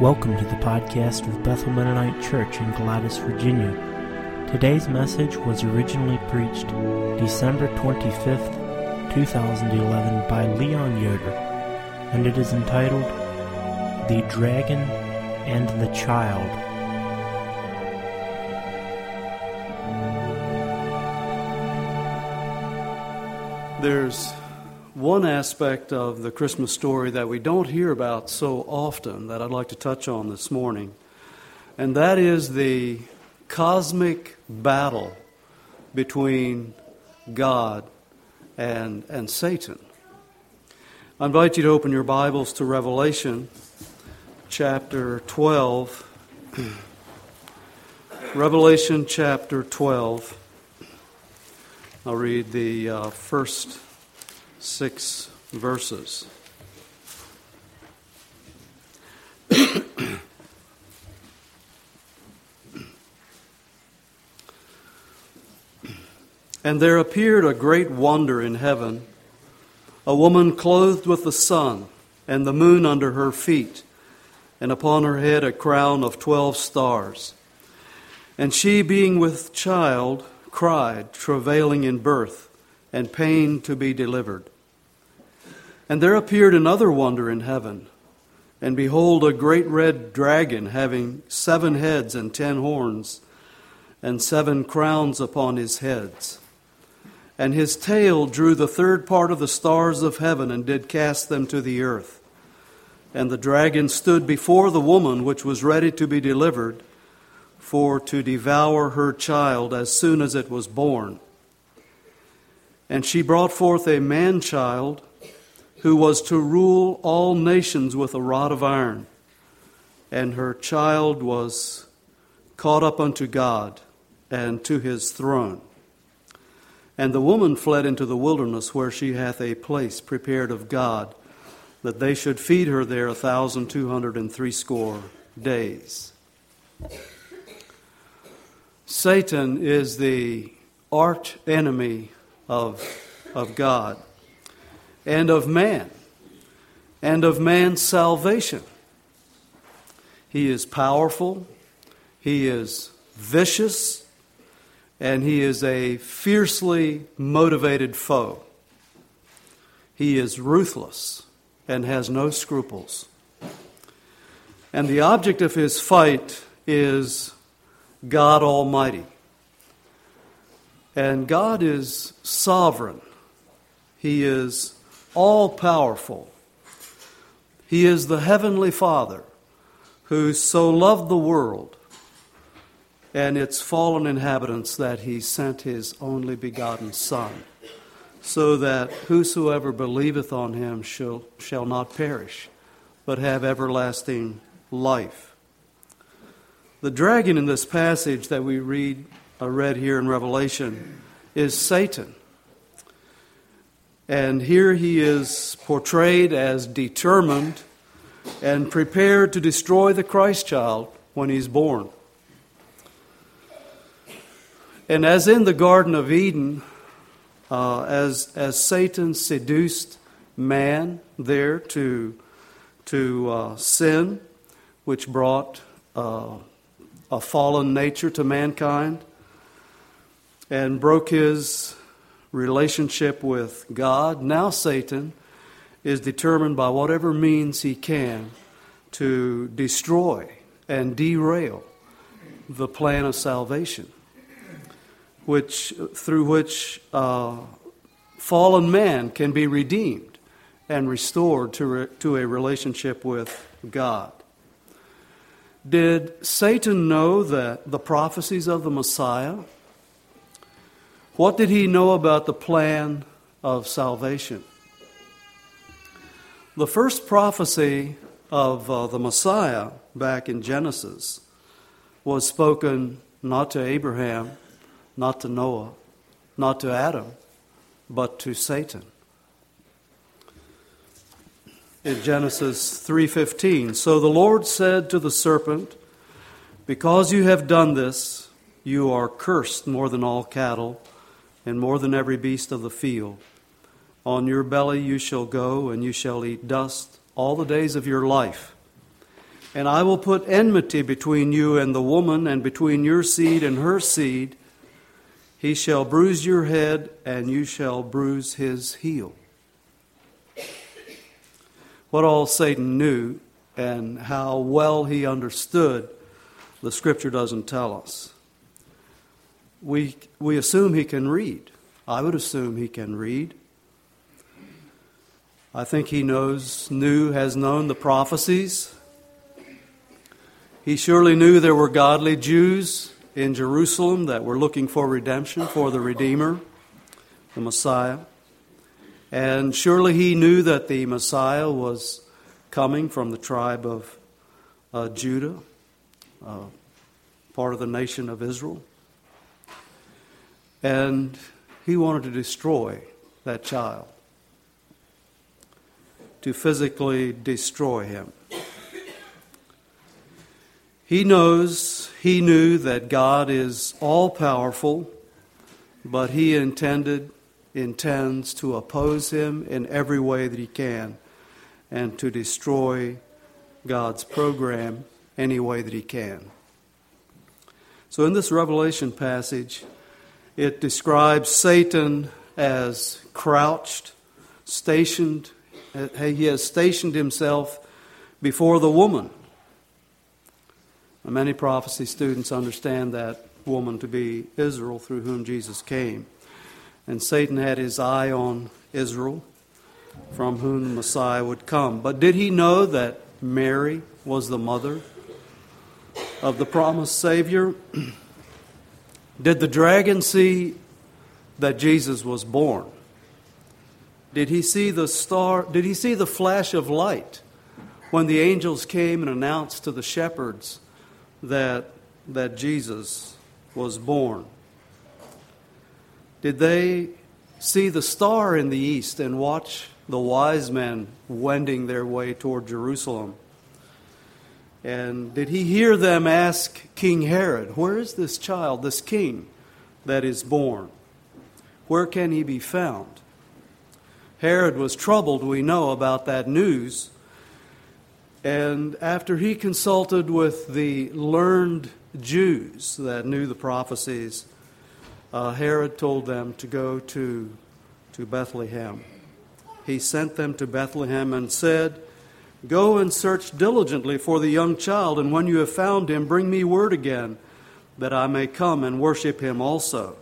Welcome to the podcast of Bethel Mennonite Church in Gladys, Virginia. Today's message was originally preached December 25th, 2011 by Leon Yoder, and it is entitled The Dragon and the Child. There's one aspect of the Christmas story that we don't hear about so often that I'd like to touch on this morning, and that is the cosmic battle between God and, and Satan. I invite you to open your Bibles to Revelation chapter 12. Revelation chapter 12. I'll read the uh, first six verses. and there appeared a great wonder in heaven a woman clothed with the sun, and the moon under her feet, and upon her head a crown of twelve stars. And she, being with child, cried, travailing in birth, and pain to be delivered. And there appeared another wonder in heaven. And behold, a great red dragon having seven heads and ten horns, and seven crowns upon his heads. And his tail drew the third part of the stars of heaven and did cast them to the earth. And the dragon stood before the woman which was ready to be delivered, for to devour her child as soon as it was born. And she brought forth a man child who was to rule all nations with a rod of iron. And her child was caught up unto God and to his throne. And the woman fled into the wilderness where she hath a place prepared of God, that they should feed her there a thousand two hundred and threescore days. Satan is the arch enemy of, of God and of man and of man's salvation. He is powerful, he is vicious, and he is a fiercely motivated foe. He is ruthless and has no scruples. And the object of his fight is God Almighty. And God is sovereign. He is all powerful. He is the Heavenly Father who so loved the world and its fallen inhabitants that he sent his only begotten Son, so that whosoever believeth on him shall, shall not perish, but have everlasting life. The dragon in this passage that we read, uh, read here in Revelation is Satan. And here he is portrayed as determined and prepared to destroy the Christ child when he's born. And as in the Garden of Eden, uh, as, as Satan seduced man there to, to uh, sin, which brought uh, a fallen nature to mankind, and broke his relationship with God. Now, Satan is determined by whatever means he can to destroy and derail the plan of salvation, which, through which uh, fallen man can be redeemed and restored to, re- to a relationship with God. Did Satan know that the prophecies of the Messiah what did he know about the plan of salvation? The first prophecy of uh, the Messiah back in Genesis was spoken not to Abraham, not to Noah, not to Adam, but to Satan. In Genesis 3:15, so the Lord said to the serpent, because you have done this, you are cursed more than all cattle and more than every beast of the field. On your belly you shall go, and you shall eat dust all the days of your life. And I will put enmity between you and the woman, and between your seed and her seed. He shall bruise your head, and you shall bruise his heel. What all Satan knew and how well he understood, the scripture doesn't tell us. We, we assume he can read. I would assume he can read. I think he knows, knew, has known the prophecies. He surely knew there were godly Jews in Jerusalem that were looking for redemption for the Redeemer, the Messiah. And surely he knew that the Messiah was coming from the tribe of uh, Judah, uh, part of the nation of Israel. And he wanted to destroy that child to physically destroy him. He knows, he knew that God is all powerful, but he intended, intends to oppose him in every way that he can and to destroy God's program any way that he can. So in this Revelation passage, it describes Satan as crouched, stationed he has stationed himself before the woman. Many prophecy students understand that woman to be Israel through whom Jesus came. And Satan had his eye on Israel, from whom the Messiah would come. But did he know that Mary was the mother of the promised Savior? did the dragon see that Jesus was born? Did he see the star? Did he see the flash of light when the angels came and announced to the shepherds that, that Jesus was born? Did they see the star in the east and watch the wise men wending their way toward Jerusalem? And did he hear them ask King Herod, Where is this child, this king that is born? Where can he be found? Herod was troubled, we know, about that news. And after he consulted with the learned Jews that knew the prophecies, uh, Herod told them to go to, to Bethlehem. He sent them to Bethlehem and said, Go and search diligently for the young child, and when you have found him, bring me word again, that I may come and worship him also.